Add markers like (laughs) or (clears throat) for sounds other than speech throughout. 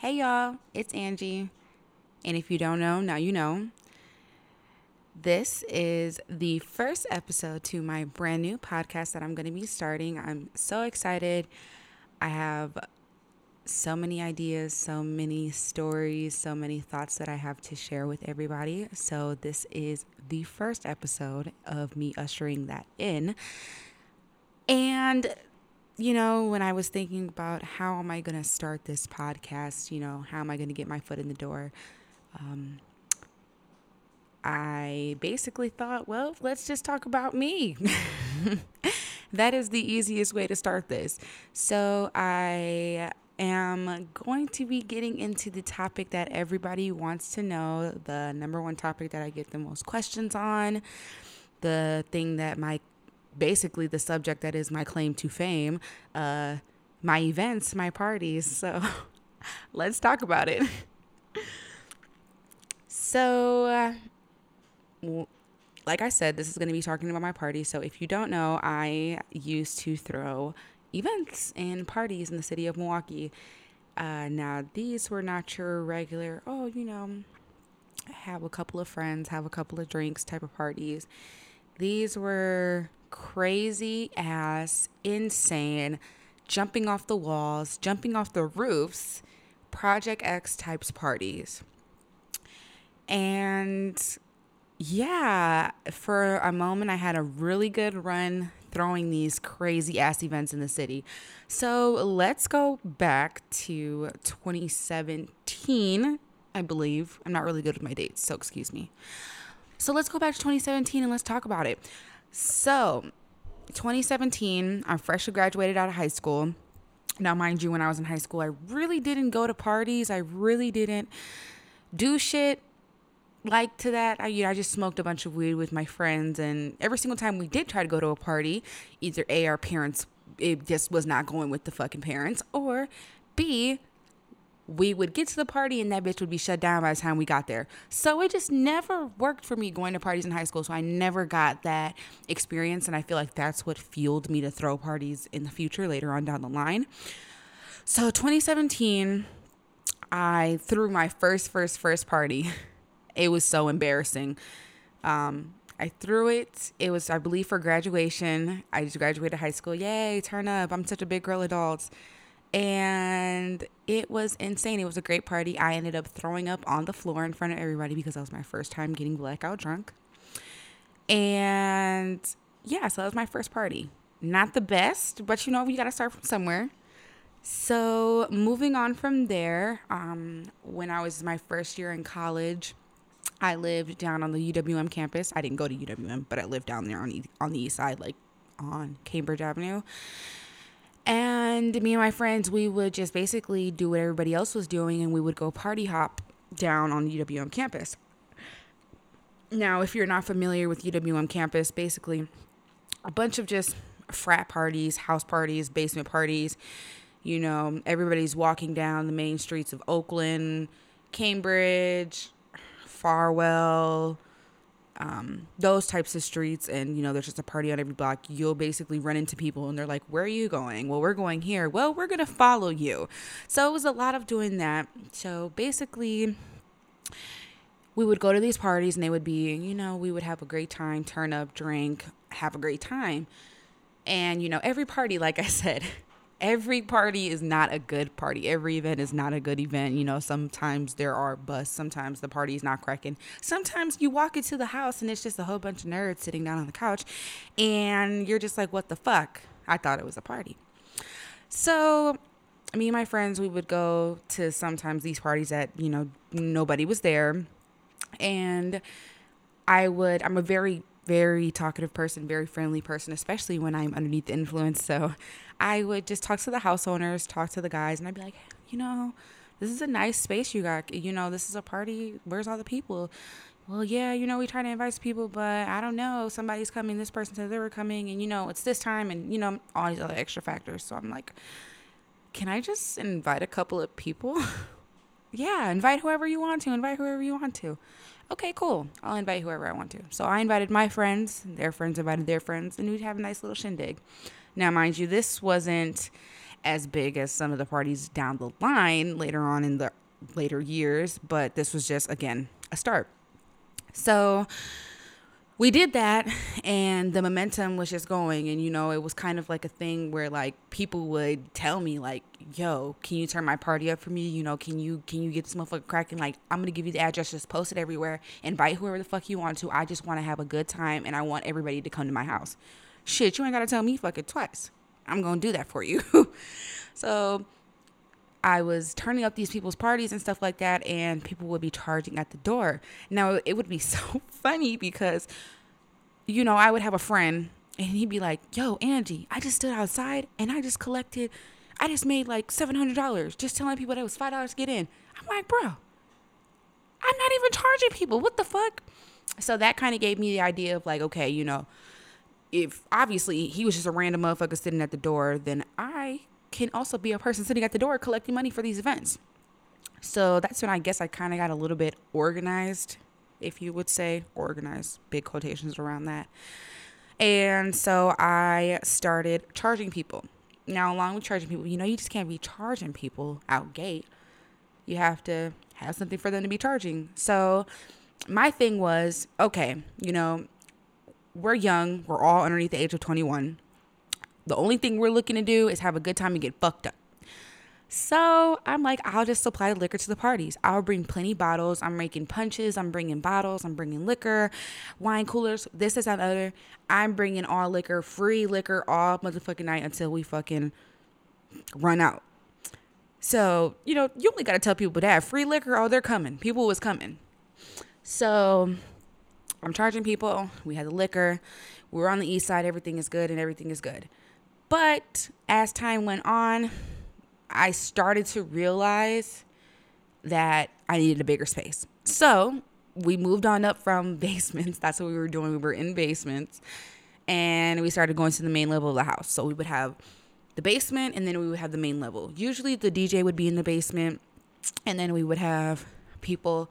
Hey y'all, it's Angie. And if you don't know, now you know. This is the first episode to my brand new podcast that I'm going to be starting. I'm so excited. I have so many ideas, so many stories, so many thoughts that I have to share with everybody. So, this is the first episode of me ushering that in. And you know, when I was thinking about how am I going to start this podcast, you know, how am I going to get my foot in the door, um, I basically thought, well, let's just talk about me. (laughs) that is the easiest way to start this. So I am going to be getting into the topic that everybody wants to know, the number one topic that I get the most questions on, the thing that my basically the subject that is my claim to fame, uh, my events, my parties. So (laughs) let's talk about it. (laughs) so, uh, like I said, this is going to be talking about my party. So if you don't know, I used to throw events and parties in the city of Milwaukee. Uh, now, these were not your regular, oh, you know, have a couple of friends, have a couple of drinks type of parties. These were crazy ass, insane, jumping off the walls, jumping off the roofs, Project X types parties. And yeah, for a moment, I had a really good run throwing these crazy ass events in the city. So let's go back to 2017, I believe. I'm not really good with my dates, so excuse me. So let's go back to 2017 and let's talk about it. So, 2017, I'm freshly graduated out of high school. Now, mind you, when I was in high school, I really didn't go to parties. I really didn't do shit like to that. I, you know, I just smoked a bunch of weed with my friends, and every single time we did try to go to a party, either A, our parents, it just was not going with the fucking parents, or B, we would get to the party and that bitch would be shut down by the time we got there. So it just never worked for me going to parties in high school. So I never got that experience. And I feel like that's what fueled me to throw parties in the future later on down the line. So 2017, I threw my first, first, first party. (laughs) It was so embarrassing. Um, I threw it. It was, I believe, for graduation. I just graduated high school. Yay, turn up. I'm such a big girl adult and it was insane. It was a great party. I ended up throwing up on the floor in front of everybody because that was my first time getting blackout drunk. And yeah, so that was my first party. Not the best, but you know, you got to start from somewhere. So, moving on from there, um, when I was my first year in college, I lived down on the UWM campus. I didn't go to UWM, but I lived down there on, on the east side, like on Cambridge Avenue. And me and my friends, we would just basically do what everybody else was doing and we would go party hop down on UWM campus. Now, if you're not familiar with UWM campus, basically a bunch of just frat parties, house parties, basement parties. You know, everybody's walking down the main streets of Oakland, Cambridge, Farwell, um, those types of streets and you know there's just a party on every block you'll basically run into people and they're like where are you going? Well we're going here. Well we're gonna follow you. So it was a lot of doing that. So basically we would go to these parties and they would be you know we would have a great time turn up drink have a great time. And you know every party like i said (laughs) every party is not a good party. Every event is not a good event. You know, sometimes there are busts, sometimes the party is not cracking. Sometimes you walk into the house and it's just a whole bunch of nerds sitting down on the couch and you're just like, what the fuck? I thought it was a party. So, me and my friends, we would go to sometimes these parties that, you know, nobody was there. And I would, I'm a very very talkative person, very friendly person, especially when I'm underneath the influence. So I would just talk to the house owners, talk to the guys, and I'd be like, you know, this is a nice space you got. You know, this is a party. Where's all the people? Well, yeah, you know, we try to invite people, but I don't know. Somebody's coming. This person said they were coming, and you know, it's this time, and you know, all these other extra factors. So I'm like, can I just invite a couple of people? (laughs) yeah, invite whoever you want to. Invite whoever you want to okay, cool. I'll invite whoever I want to. So I invited my friends, their friends invited their friends, and we'd have a nice little shindig. Now, mind you, this wasn't as big as some of the parties down the line later on in the later years, but this was just, again, a start. So we did that and the momentum was just going and you know it was kind of like a thing where like people would tell me like yo can you turn my party up for me? You know can you can you get this motherfucker cracking? Like i'm gonna give you the address just post it everywhere. Invite whoever the fuck you want to. I just want to have a good time and i want everybody to come to my house shit you ain't gotta tell me fuck it twice i'm gonna do that for you (laughs) so I was turning up these people's parties and stuff like that, and people would be charging at the door. Now, it would be (laughs) so funny because, you know, I would have a friend and he'd be like, Yo, Angie, I just stood outside and I just collected, I just made like $700 just telling people that it was $5 to get in. I'm like, Bro, I'm not even charging people. What the fuck? So that kind of gave me the idea of like, okay, you know, if obviously he was just a random motherfucker sitting at the door, then I can also be a person sitting at the door collecting money for these events. So that's when I guess I kind of got a little bit organized, if you would say, organized, big quotations around that. And so I started charging people. Now, along with charging people, you know, you just can't be charging people out gate. You have to have something for them to be charging. So my thing was okay, you know, we're young, we're all underneath the age of 21. The only thing we're looking to do is have a good time and get fucked up. So I'm like, I'll just supply the liquor to the parties. I'll bring plenty bottles. I'm making punches. I'm bringing bottles. I'm bringing liquor, wine coolers. This is that other. I'm bringing all liquor, free liquor all motherfucking night until we fucking run out. So you know, you only gotta tell people that free liquor. Oh, they're coming. People was coming. So I'm charging people. We had the liquor. We're on the east side. Everything is good and everything is good. But as time went on, I started to realize that I needed a bigger space. So we moved on up from (laughs) basements. That's what we were doing. We were in basements. And we started going to the main level of the house. So we would have the basement and then we would have the main level. Usually the DJ would be in the basement and then we would have people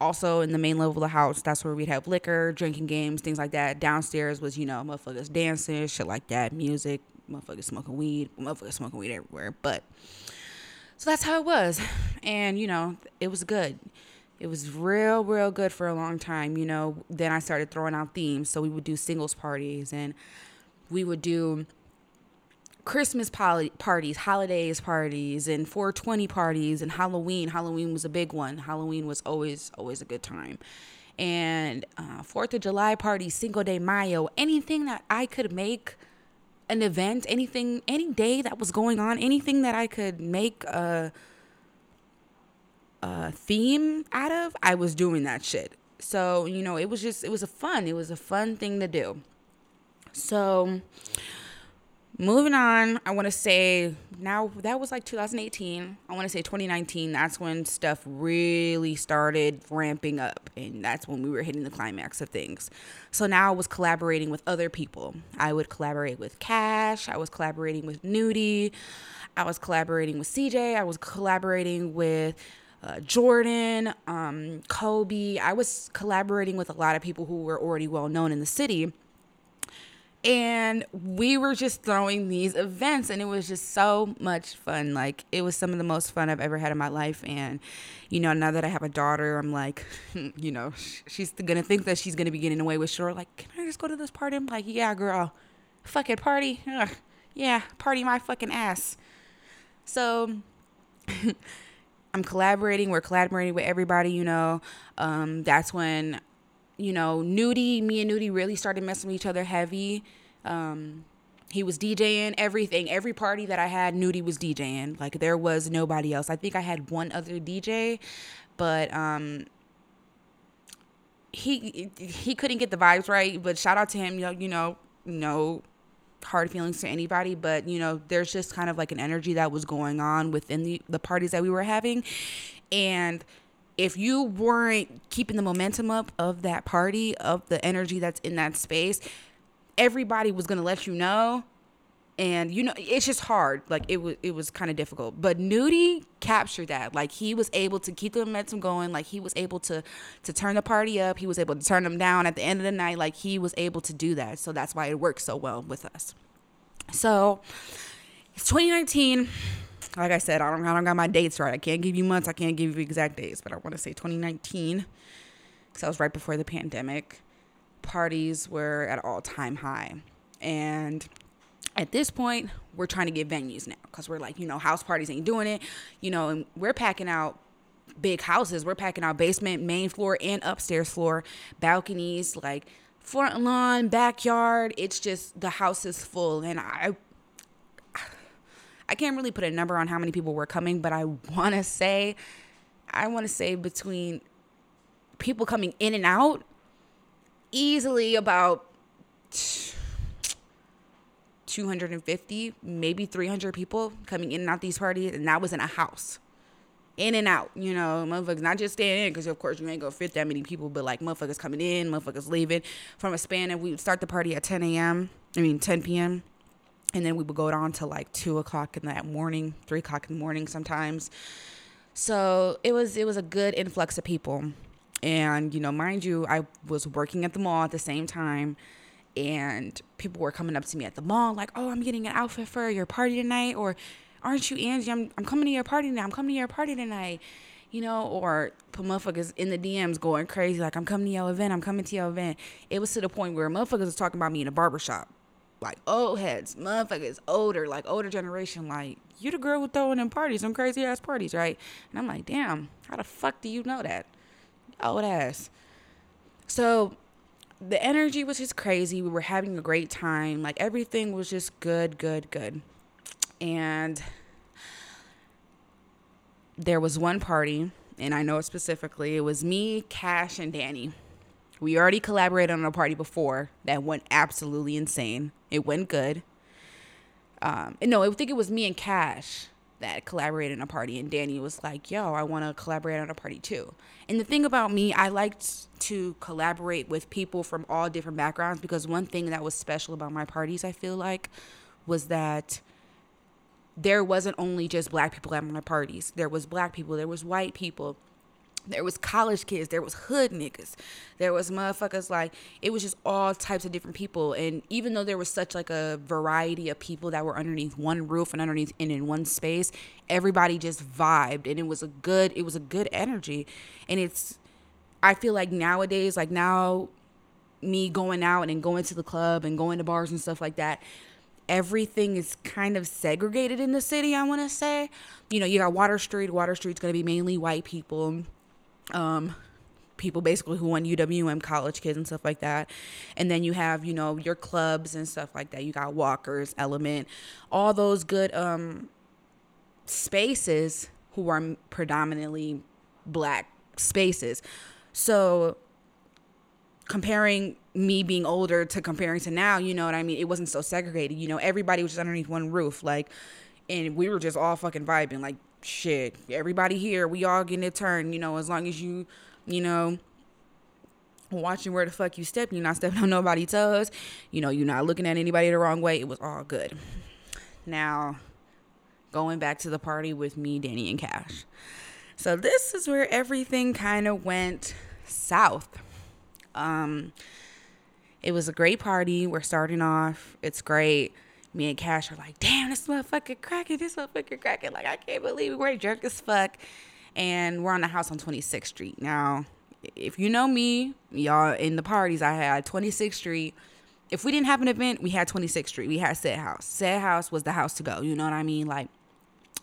also in the main level of the house. That's where we'd have liquor, drinking games, things like that. Downstairs was, you know, motherfuckers dancing, shit like that, music, motherfuckers smoking weed, motherfuckers smoking weed everywhere. But so that's how it was. And, you know, it was good. It was real, real good for a long time. You know, then I started throwing out themes. So we would do singles parties and we would do Christmas poly- parties, holidays parties, and 420 parties, and Halloween. Halloween was a big one. Halloween was always, always a good time. And uh, Fourth of July parties, Cinco de Mayo, anything that I could make an event, anything, any day that was going on, anything that I could make a, a theme out of, I was doing that shit. So, you know, it was just, it was a fun, it was a fun thing to do. So, moving on i want to say now that was like 2018 i want to say 2019 that's when stuff really started ramping up and that's when we were hitting the climax of things. So now i was collaborating with other people. I would collaborate with cash i was collaborating with nudie i was collaborating with cj i was collaborating with uh, Jordan, um, Kobe. I was collaborating with a lot of people who were already well known in the city and we were just throwing these events and it was just so much fun. Like it was some of the most fun i've ever had in my life and you know now that i have a daughter i'm like (laughs) you know she's gonna think that she's gonna be getting away with sure like can i just go to this party? I'm like yeah girl. Fucking party? Ugh. yeah party my fucking ass. So (laughs) i'm collaborating we're collaborating with everybody you know. Um, that's when you know, Nudie, me and Nudie really started messing with each other heavy. Um, he was DJing everything. Every party that I had, Nudie was DJing. Like there was nobody else. I think I had one other DJ, but um, he he couldn't get the vibes right. But shout out to him. You know, you know, no hard feelings to anybody, but you know, there's just kind of like an energy that was going on within the the parties that we were having, and if you weren't keeping the momentum up of that party, of the energy that's in that space, everybody was gonna let you know. And you know, it's just hard. Like it was it was kind of difficult. But Nudie captured that. Like he was able to keep the momentum going. Like he was able to to turn the party up. He was able to turn them down at the end of the night. Like he was able to do that. So that's why it works so well with us. So It's 2019. Like I said, I don't, I don't got my dates right. I can't give you months. I can't give you exact dates, but I want to say 2019 because that was right before the pandemic. Parties were at all time high. And at this point, we're trying to get venues now because we're like, you know, house parties ain't doing it, you know, and we're packing out big houses. We're packing out basement, main floor, and upstairs floor, balconies, like front lawn, backyard. It's just the house is full, and I. I can't really put a number on how many people were coming, but I want to say, I want to say between people coming in and out, easily about 250, maybe 300 people coming in and out these parties, and that was in a house. In and out, you know, motherfuckers not just staying in, because of course you ain't gonna fit that many people, but like motherfuckers coming in, motherfuckers leaving from a span and we would start the party at 10 a.m., I mean 10 p.m., and then we would go down to like 2 o'clock in the morning, 3 o'clock in the morning sometimes. So it was it was a good influx of people. And, you know, mind you, I was working at the mall at the same time and people were coming up to me at the mall like, "Oh, I'm getting an outfit for your party tonight," or "Aren't you Angie? I'm I'm coming to your party tonight. I'm coming to your party tonight." You know, or put motherfuckers in the DMs going crazy like, "I'm coming to your event. I'm coming to your event." It was to the point where motherfuckers was talking about me in a barbershop. Like old heads, motherfuckers, older, like older generation, like you the girl who throwing in parties, some crazy ass parties, right? And I'm like, damn, how the fuck do you know that? Old ass. So the energy was just crazy. We were having a great time. Like everything was just good, good, good. And there was one party, and I know it specifically, it was me, Cash, and Danny. We already collaborated on a party before that went absolutely insane. It went good. Um, no, I think it was me and Cash that collaborated on a party and Danny was like, "Yo, I want to collaborate on a party too." And the thing about me, I liked to collaborate with people from all different backgrounds because one thing that was special about my parties, I feel like, was that there wasn't only just black people at my parties. There was black people, there was white people, there was college kids, there was hood niggas, there was motherfuckers like it was just all types of different people. And even though there was such like a variety of people that were underneath one roof and underneath and in one space, everybody just vibed and it was a good it was a good energy. And it's I feel like nowadays, like now me going out and going to the club and going to bars and stuff like that, everything is kind of segregated in the city, I want to say. You know, you got Water Street. Water Street's going to be mainly white people um, people basically who went UWM college kids and stuff like that. And then you have, you know, your clubs and stuff like that. You got Walkers, Element, all those good um spaces who are predominantly black spaces. So comparing me being older to comparing to now, you know what I mean? It wasn't so segregated. You know, everybody was just underneath one roof. Like and we were just all fucking vibing. Like shit, everybody here, we all getting a turn, you know, as long as you, you know, watching where the fuck you step, you're not stepping on (laughs) nobody's toes, you know, you're not looking at anybody the wrong way. It was all good. Now, going back to the party with me, Danny, and Cash. So this is where everything kind of went south. Um, it was a great party. We're starting off. It's great me and Cash are like, damn, this motherfucker cracking, this motherfucker cracking. Like, I can't believe it. We're drunk as fuck. And we're on the house on 26th Street. Now, if you know me, y'all, in the parties I had 26th Street. If we didn't have an event, we had 26th Street. We had said house. Said house was the house to go. You know what I mean? Like,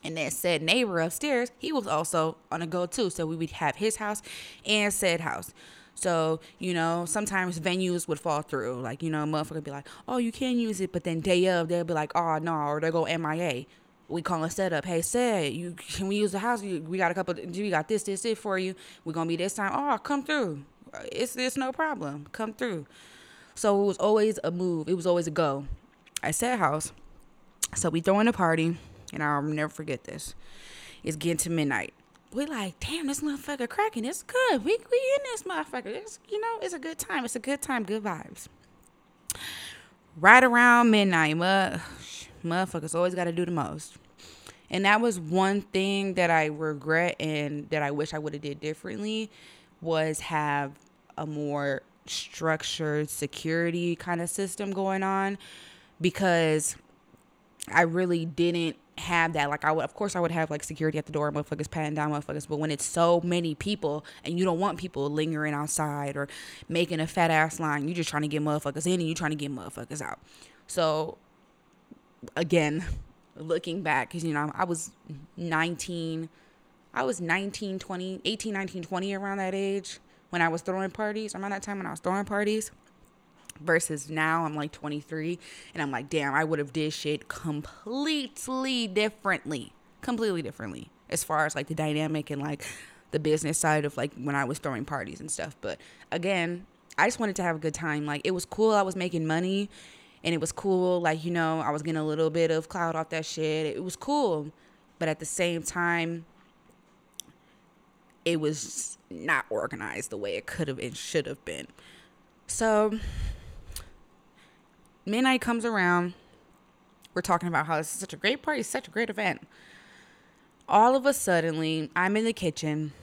and then said neighbor upstairs, he was also on a go too. So we would have his house and said house. So, you know, sometimes venues would fall through. Like, you know, a motherfucker be like, oh, you can use it. But then day of, they'll be like, oh, no, or they go MIA. We call a setup. Hey, said, you can we use the house? We got a couple, we got this, this, it for you. We're to be this time. Oh, come through. It's, it's no problem. Come through. So it was always a move. It was always a go. I said house. So we throw in a party, and I'll never forget this. It's getting to midnight we like, damn, this motherfucker cracking. It's good. We we in this motherfucker. It's you know, it's a good time. It's a good time. Good vibes. Right around midnight, motherfuckers always got to do the most. And that was one thing that I regret and that I wish I would have did differently was have a more structured security kind of system going on because I really didn't have that. Like I would, of course, I would have like security at the door, motherfuckers patting down motherfuckers. But when it's so many people and you don't want people lingering outside or making a fat ass line, you're just trying to get motherfuckers in and you're trying to get motherfuckers out. So again, (laughs) looking back, because you know I was 19, I was 19, 20, 18, 19, 20 around that age when I was throwing parties. Around that time when I was throwing parties versus now I'm like 23 and I'm like damn I would have did shit completely differently completely differently as far as like the dynamic and like the business side of like when I was throwing parties and stuff. But again I just wanted to have a good time. Like it was cool I was making money and it was cool like you know I was getting a little bit of cloud off that shit. It was cool but at the same time it was not organized the way it could have and should have been. So midnight comes around. We're talking about how this is such a great party, such a great event. All of a sudden, I'm in the kitchen.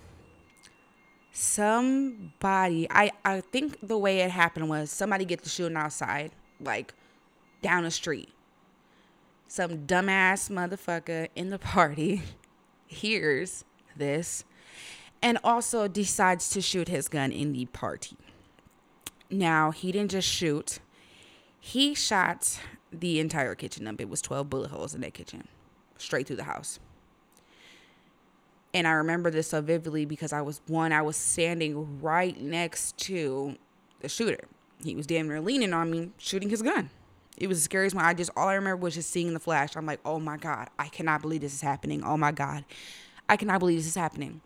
Somebody, I, I think the way it happened was somebody gets the shooting outside, like down the street. Some dumbass motherfucker in the party (laughs) hears this and also decides to shoot his gun in the party. Now, he didn't just shoot, he shot the entire kitchen up. It was 12 bullet holes in that kitchen, straight through the house. And I remember this so vividly because I was one, I was standing right next to the shooter. He was damn near leaning on me, shooting his gun. It was the scariest one. I just all I remember was just seeing the flash. I'm like, oh my God, I cannot believe this is happening. Oh my God. I cannot believe this is happening.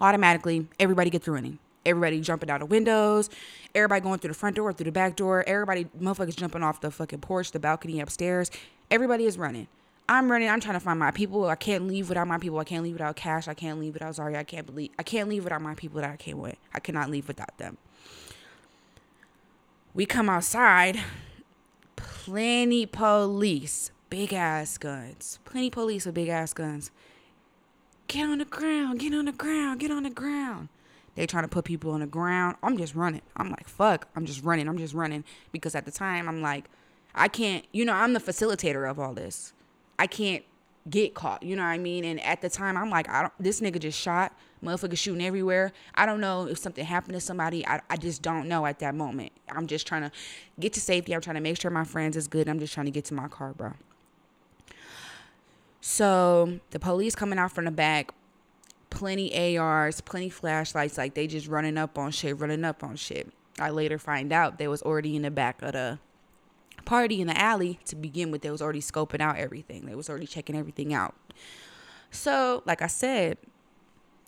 Automatically, everybody gets running. Everybody jumping out of windows, everybody going through the front door, through the back door, everybody motherfuckers jumping off the fucking porch, the balcony upstairs. Everybody is running. I'm running. I'm trying to find my people. I can't leave without my people. I can't leave without Cash. I can't leave without Zari. I can't believe. I can't leave without my people that I came with. I cannot leave without them. We come outside. Plenty police, big ass guns. Plenty police with big ass guns. Get on the ground. Get on the ground. Get on the ground. They trying to put people on the ground. I'm just running. I'm like, fuck. I'm just running. I'm just running. Because at the time, I'm like, I can't, you know, I'm the facilitator of all this. I can't get caught. You know what I mean? And at the time, I'm like, I don't, this nigga just shot. Motherfucker shooting everywhere. I don't know if something happened to somebody. I, I just don't know at that moment. I'm just trying to get to safety. I'm trying to make sure my friends is good. I'm just trying to get to my car, bro. So the police coming out from the back plenty ARs, plenty flashlights. Like they just running up on shit, running up on shit. I later find out they was already in the back of the party in the alley to begin with. They was already scoping out everything. They was already checking everything out. So, like I said,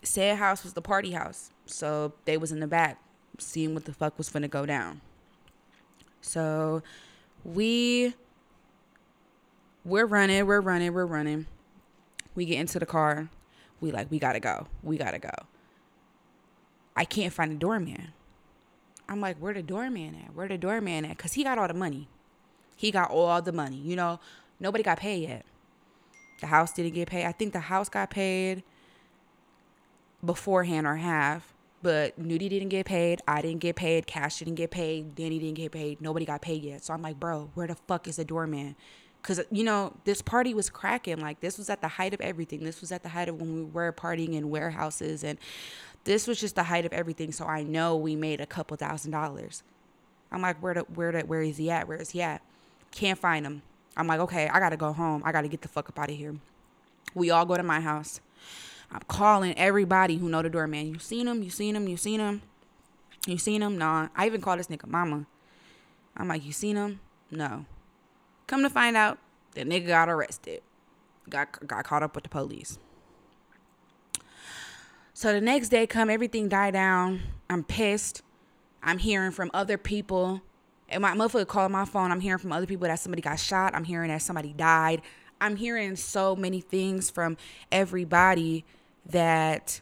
said house was the party house. So they was in the back seeing what the fuck was gonna go down. So we we're running, we're running, we're running. We get into the car we like we gotta go we gotta go i can't find the doorman i'm like where the doorman at where the doorman at because he got all the money he got all the money you know nobody got paid yet the house didn't get paid i think the house got paid beforehand or half but Nudie didn't get paid. I didn't get paid. Cash didn't get paid. Danny didn't get paid. Nobody got paid yet. So I'm like, bro, where the fuck is the doorman? Because you know this party was cracking like this was at the height of everything. This was at the height of when we were partying in warehouses and this was just the height of everything so i know we made a couple thousand dollars. I'm like where the, where the, where is he at? Where is he at? Can't find him. I'm like okay i gotta go home. I gotta get the fuck up out of here. We all go to my house. I'm calling everybody who know the doorman you seen him? You seen him? You seen him? You seen him? Nah. I even called this nigga mama. I'm like you seen him? No Come to find out, the nigga got arrested. Got got caught up with the police. So the next day come, everything died down. I'm pissed. I'm hearing from other people. And my motherfucker calling my phone. I'm hearing from other people that somebody got shot. I'm hearing that somebody died. I'm hearing so many things from everybody that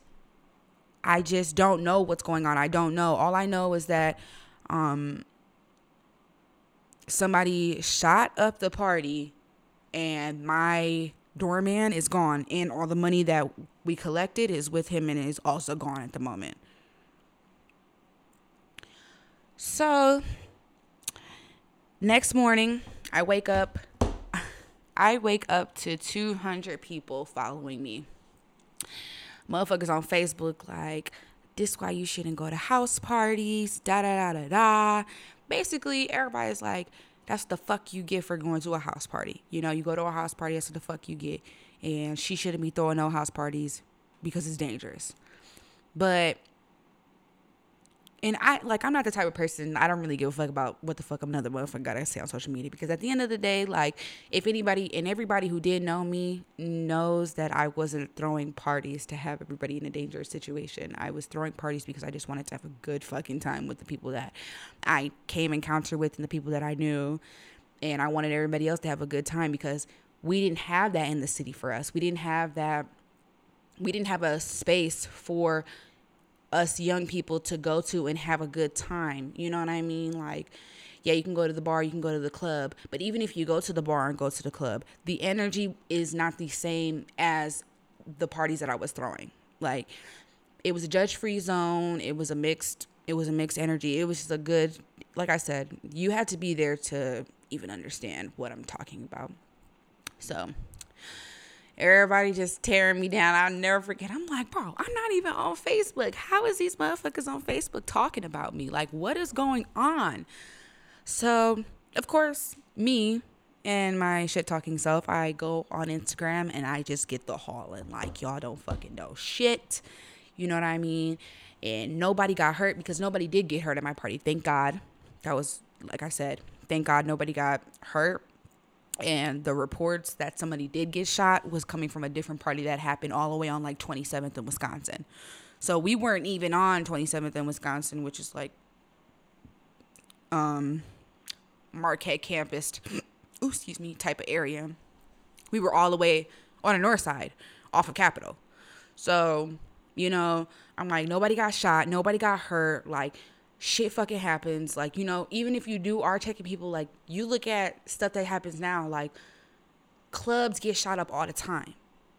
I just don't know what's going on. I don't know. All I know is that um, somebody shot up the party and my doorman is gone and all the money that we collected is with him and is also gone at the moment. So next morning, I wake up. I wake up to 200 people following me. Motherfuckers on Facebook like, this why you shouldn't go to house parties, da da da da da. Basically, everybody's like, that's the fuck you get for going to a house party. You know, you go to a house party, that's the fuck you get. And she shouldn't be throwing no house parties because it's dangerous. But and I like I'm not the type of person I don't really give a fuck about what the fuck another motherfucker gotta say on social media because at the end of the day, like if anybody and everybody who did know me knows that I wasn't throwing parties to have everybody in a dangerous situation. I was throwing parties because I just wanted to have a good fucking time with the people that I came encounter with and the people that I knew. And I wanted everybody else to have a good time because we didn't have that in the city for us. We didn't have that we didn't have a space for us young people to go to and have a good time. You know what I mean? Like, yeah, you can go to the bar, you can go to the club, but even if you go to the bar and go to the club, the energy is not the same as the parties that I was throwing. Like, it was a judge free zone, it was a mixed it was a mixed energy. It was just a good like I said, you had to be there to even understand what I'm talking about. So, Everybody just tearing me down. I'll never forget. I'm like, bro, I'm not even on Facebook. How is these motherfuckers on Facebook talking about me? Like, what is going on? So, of course, me and my shit talking self, I go on Instagram and I just get the hauling. Like, y'all don't fucking know shit. You know what I mean? And nobody got hurt because nobody did get hurt at my party. Thank God. That was, like I said, thank God nobody got hurt and the reports that somebody did get shot was coming from a different party that happened all the way on like 27th in Wisconsin. So we weren't even on 27th in Wisconsin, which is like um Marquette campus, (clears throat) ooh, excuse me, type of area. We were all the way on the north side off of Capitol. So, you know, I'm like nobody got shot, nobody got hurt, like shit fucking happens. Like, you know, even if you do are taking people, like, you look at stuff that happens now, like, clubs get shot up all the time.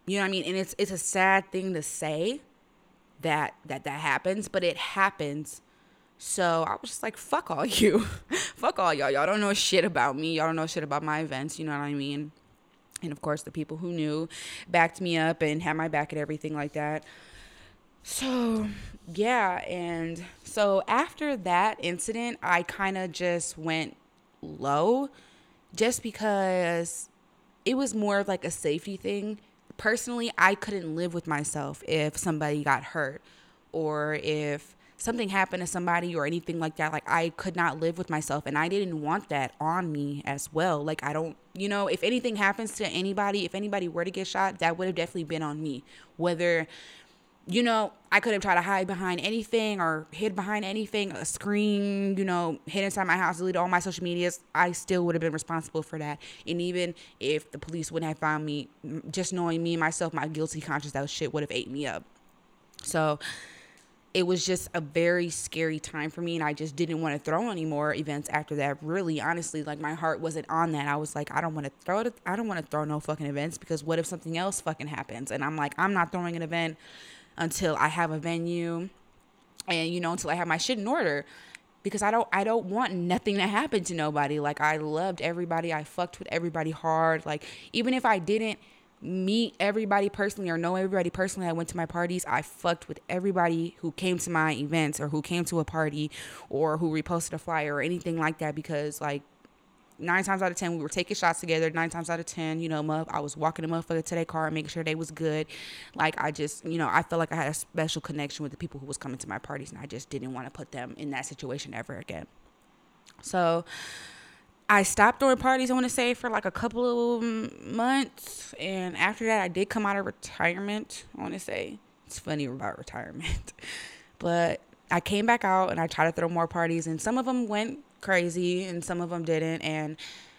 You know what I mean? And it's it's a sad thing to say that that that happens, but it happens. So I was just like, fuck all (laughs) you. fuck all y'all. Y'all don't know shit about me. Y'all don't know shit about my events. You know what I mean? And of course, the people who knew backed me up and had my back and everything like that. So, yeah. And so after that incident, I kind of just went low just because it was more of like a safety thing. Personally, I couldn't live with myself if somebody got hurt or if something happened to somebody or anything like that. Like, I could not live with myself, and I didn't want that on me as well. Like, I don't, you know, if anything happens to anybody, if anybody were to get shot, that would have definitely been on me. Whether you know, I could have tried to hide behind anything or hid behind anything, a screen, you know, hid inside my house, deleted all my social medias. I still would have been responsible for that. And even if the police wouldn't have found me, just knowing me and myself, my guilty conscience, that shit would have ate me up. So it was just a very scary time for me. And I just didn't want to throw any more events after that. Really, honestly, like my heart wasn't on that. I was like, I don't want to throw it. I don't want to throw no fucking events because what if something else fucking happens? And I'm like, I'm not throwing an event until I have a venue and you know until I have my shit in order because I don't I don't want nothing to happen to nobody. Like I loved everybody. I fucked with everybody hard. Like even if I didn't meet everybody personally or know everybody personally, I went to my parties. I fucked with everybody who came to my events or who came to a party or who reposted a flyer or anything like that because like nine times out of ten we were taking shots together. Nine times out of ten you know i was walking the motherfucker to their car making sure they was good. Like i just you know i felt like i had a special connection with the people who was coming to my parties and i just didn't want to put them in that situation ever again. So i stopped throwing parties i want to say for like a couple of months and after that i did come out of retirement. I want to say it's funny about retirement (laughs) but i came back out and i tried to throw more parties and some of them went crazy and some of them didn't and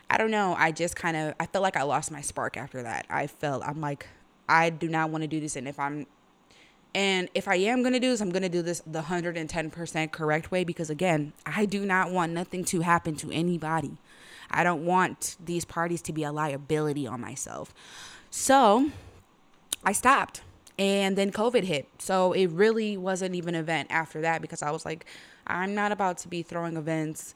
I don't know, I just kind of I felt like I lost my spark after that. I felt I'm like I do not want to do this and if I'm and if I am going to do this, I'm going to do this the 110% correct way because again, I do not want nothing to happen to anybody. I don't want these parties to be a liability on myself. So, I stopped. And then COVID hit. So it really wasn't even an event after that because I was like, I'm not about to be throwing events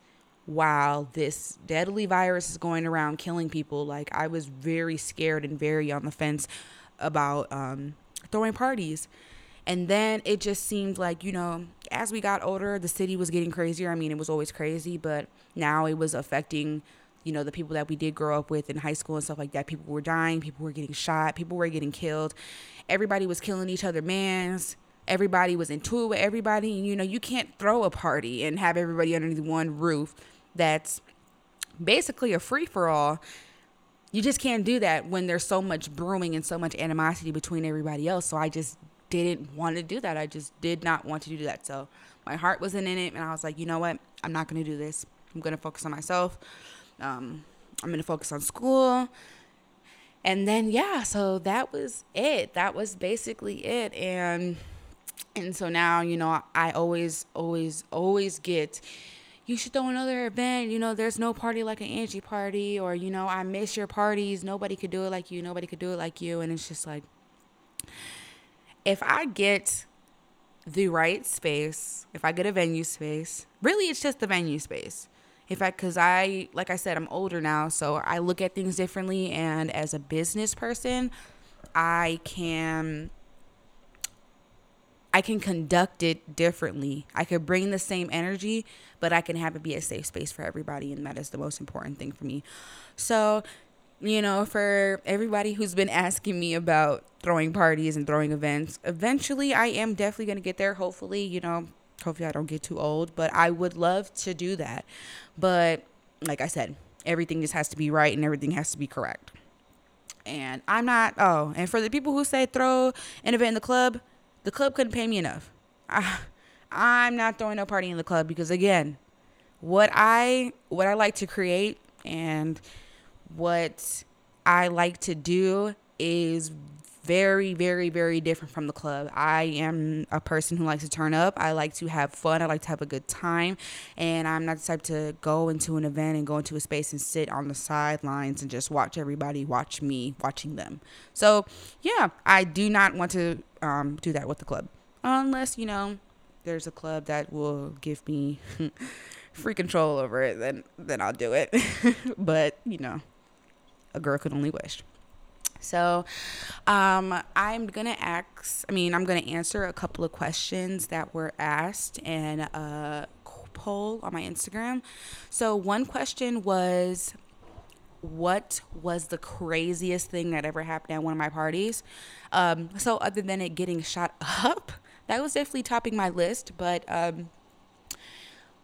while this deadly virus is going around killing people, like I was very scared and very on the fence about um, throwing parties. And then it just seemed like, you know, as we got older, the city was getting crazier. I mean, it was always crazy, but now it was affecting, you know, the people that we did grow up with in high school and stuff like that. People were dying, people were getting shot, people were getting killed. Everybody was killing each other, mans. Everybody was into it with everybody. And, you know, you can't throw a party and have everybody underneath one roof that's basically a free for all. You just can't do that when there's so much brewing and so much animosity between everybody else. So I just didn't want to do that. I just did not want to do that. So my heart wasn't in it. And I was like, you know what? I'm not going to do this. I'm going to focus on myself. Um, I'm going to focus on school. And then, yeah, so that was it. That was basically it. And, and so now, you know, I always, always, always get you should throw another event. You know, there's no party like an Angie party, or, you know, I miss your parties. Nobody could do it like you. Nobody could do it like you. And it's just like, if I get the right space, if I get a venue space, really it's just the venue space. If I, cause I, like I said, I'm older now, so I look at things differently. And as a business person, I can I can conduct it differently. I could bring the same energy, but I can have it be a safe space for everybody. And that is the most important thing for me. So, you know, for everybody who's been asking me about throwing parties and throwing events, eventually I am definitely going to get there. Hopefully, you know, hopefully I don't get too old, but I would love to do that. But like I said, everything just has to be right and everything has to be correct. And I'm not, oh, and for the people who say throw an event in the club, the club couldn't pay me enough. I, I'm not throwing no party in the club because again, what I what I like to create and what I like to do is very, very, very different from the club. I am a person who likes to turn up. I like to have fun. I like to have a good time. And I'm not the type to go into an event and go into a space and sit on the sidelines and just watch everybody watch me watching them. So, yeah, I do not want to um, do that with the club. Unless, you know, there's a club that will give me (laughs) free control over it, then then I'll do it. (laughs) but, you know, a girl could only wish. So, um, I'm gonna ask. I mean, I'm gonna answer a couple of questions that were asked in a poll on my Instagram. So, one question was, "What was the craziest thing that ever happened at one of my parties?" Um, so, other than it getting shot (laughs) up, that was definitely topping my list. But um,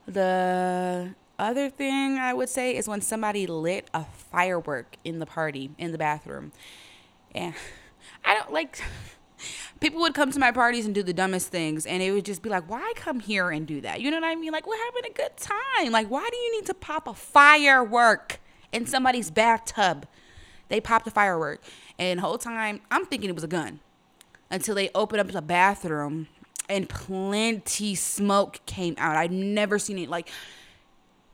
the other thing I would say is when somebody lit a firework in the party in the bathroom. And I don't like people would come to my parties and do the dumbest things and it would just be like, "Why come here and do that?" You know what I mean? Like, we're having a good time. Like, why do you need to pop a firework in somebody's bathtub? They popped a firework. And whole time I'm thinking it was a gun. Until they opened up the bathroom and plenty smoke came out. I'd never seen it like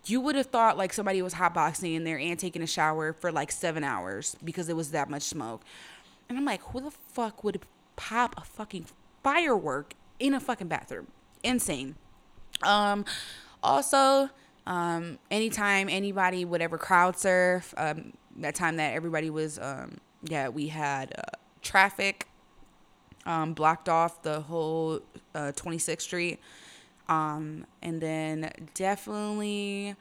you would have thought like somebody was hotboxing in there and taking a shower for like seven hours because it was that much smoke. And I'm like, who the fuck would pop a fucking firework in a fucking bathroom? Insane. Um, also, um, anytime anybody would ever crowd surf, um, that time that everybody was, um, yeah, we had uh, traffic um, blocked off the whole uh, 26th Street. Um, and then definitely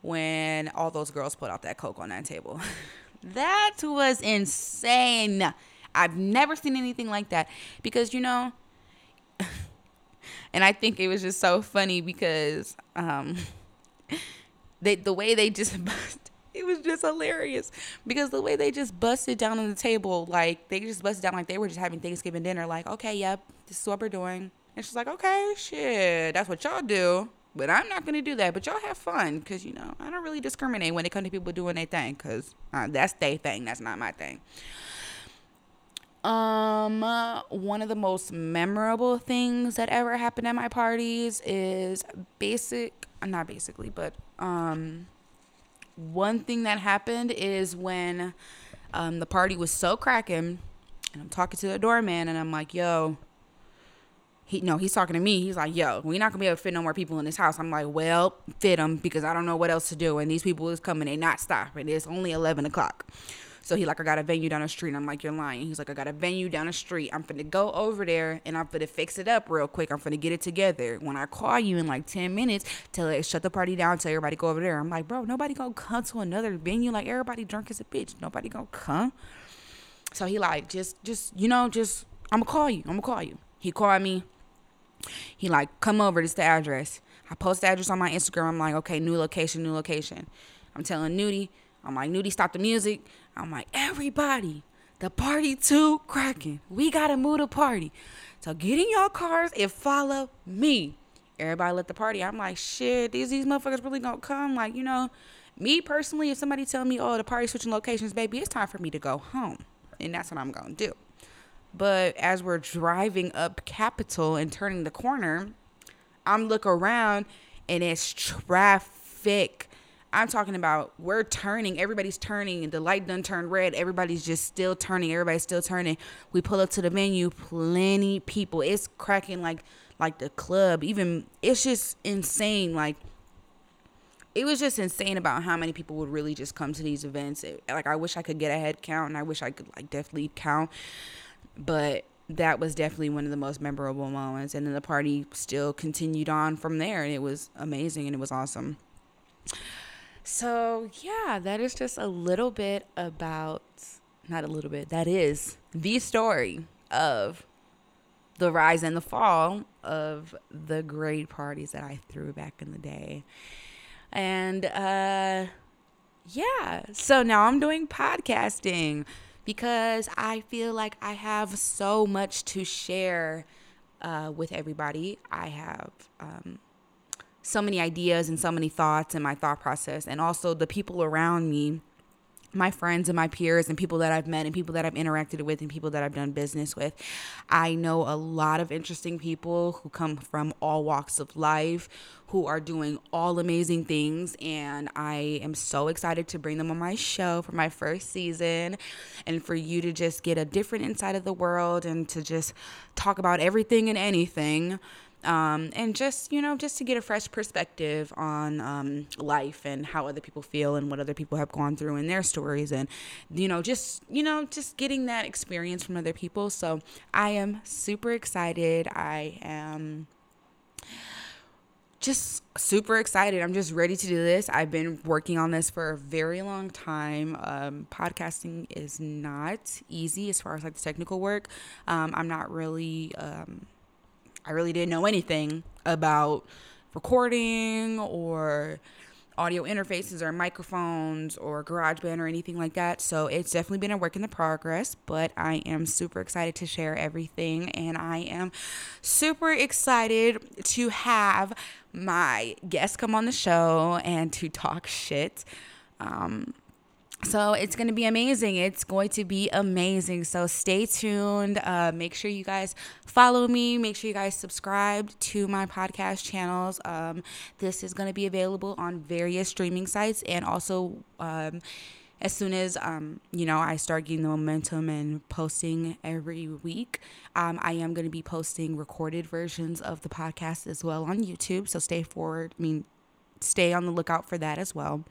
when all those girls put out that coke on that table. (laughs) that was insane. I've never seen anything like that because you know (laughs) and I think it was just so funny because um (laughs) they the way they just (laughs) bust it was just hilarious because the way they just busted down on the table like they just busted down like they were just having Thanksgiving dinner like okay yep this is what we're doing and she's like, okay, shit, that's what y'all do. But I'm not to do that. But y'all have fun because, you know, I don't really discriminate when it comes to people doing their thing because uh, that's their thing. That's not my thing. Um, one of the most memorable things that ever happened at my parties is basic, not basically, but um, one thing that happened is when um, the party was so cracking, and I'm talking to the doorman, and I'm like, yo, he no, he's talking to me. He's like, "Yo, we're not gonna be able to fit no more people in this house." I'm like, "Well, fit them because I don't know what else to do." And these people is coming, they not stopping. It's only eleven o'clock. So he like, I got a venue down the street. And I'm like, you're lying. He's like, I got a venue down the street. I'm finna go over there and I'm finna fix it up real quick. I'm finna get it together. When I call you in like 10 minutes, tell it shut the party down, tell everybody go over there. I'm like, bro, nobody gonna come to another venue. Like everybody drunk as a bitch. Nobody gonna come. So he like, just, just, you know, just, I'm gonna call you. I'm gonna call you. He called me. He like, come over. This the address. I post the address on my Instagram. I'm like, okay, new location, new location. I'm telling Nudie, I'm like, Nudie, stop the music. I'm like, everybody, the party too cracking. We gotta move the party. So get in your cars and follow me. Everybody let the party. I'm like, shit, these these motherfuckers really gonna come. Like, you know, me personally, if somebody tell me, oh, the party switching locations, baby, it's time for me to go home. And that's what I'm gonna do. But as we're driving up Capitol and turning the corner, I'm look around and it's traffic. I'm talking about we're turning, everybody's turning, and the light done turned red, everybody's just still turning, everybody's still turning. We pull up to the venue, plenty people. It's cracking like like the club. Even it's just insane. Like it was just insane about how many people would really just come to these events. It, like I wish I could get a head count and I wish I could like definitely count. But that was definitely one of the most memorable moments. And then the party still continued on from there and it was amazing and it was awesome. So, yeah, that is just a little bit about, not a little bit, that is the story of the rise and the fall of the great parties that I threw back in the day. And, uh, yeah, so now I'm doing podcasting because I feel like I have so much to share uh, with everybody. I have um, so many ideas and so many thoughts in my thought process, and also the people around me, my friends and my peers, and people that I've met, and people that I've interacted with, and people that I've done business with. I know a lot of interesting people who come from all walks of life, who are doing all amazing things, and I am so excited to bring them on my show for my first season, and for you to just get a different inside of the world and to just talk about everything and anything um, and just you know just to get a fresh perspective on um, life and how other people feel and what other people have gone through in their stories and you know just you know just getting that experience from other people so i am super excited i am just super excited. I'm just ready to do this. I've been working on this for a very long time. Um, podcasting is not easy as far as like the technical work. Um, I'm not really um, I really didn't know anything about recording or audio interfaces or microphones or GarageBand or anything like that. So it's definitely been a work in the progress, but I am super excited to share everything and I am super excited to have my guests come on the show and to talk shit. Um, so it's going to be amazing. It's going to be amazing. So stay tuned. Uh, make sure you guys follow me. Make sure you guys subscribe to my podcast channels. Um, this is going to be available on various streaming sites and also. Um, as soon as um, you know I start getting the momentum and posting every week, um, I am going to be posting recorded versions of the podcast as well on YouTube. So stay forward. I mean, stay on the lookout for that as well.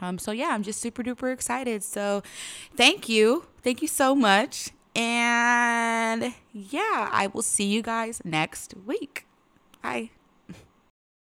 Um, so yeah, I'm just super duper excited. So thank you. Thank you so much. And yeah, I will see you guys next week. Bye.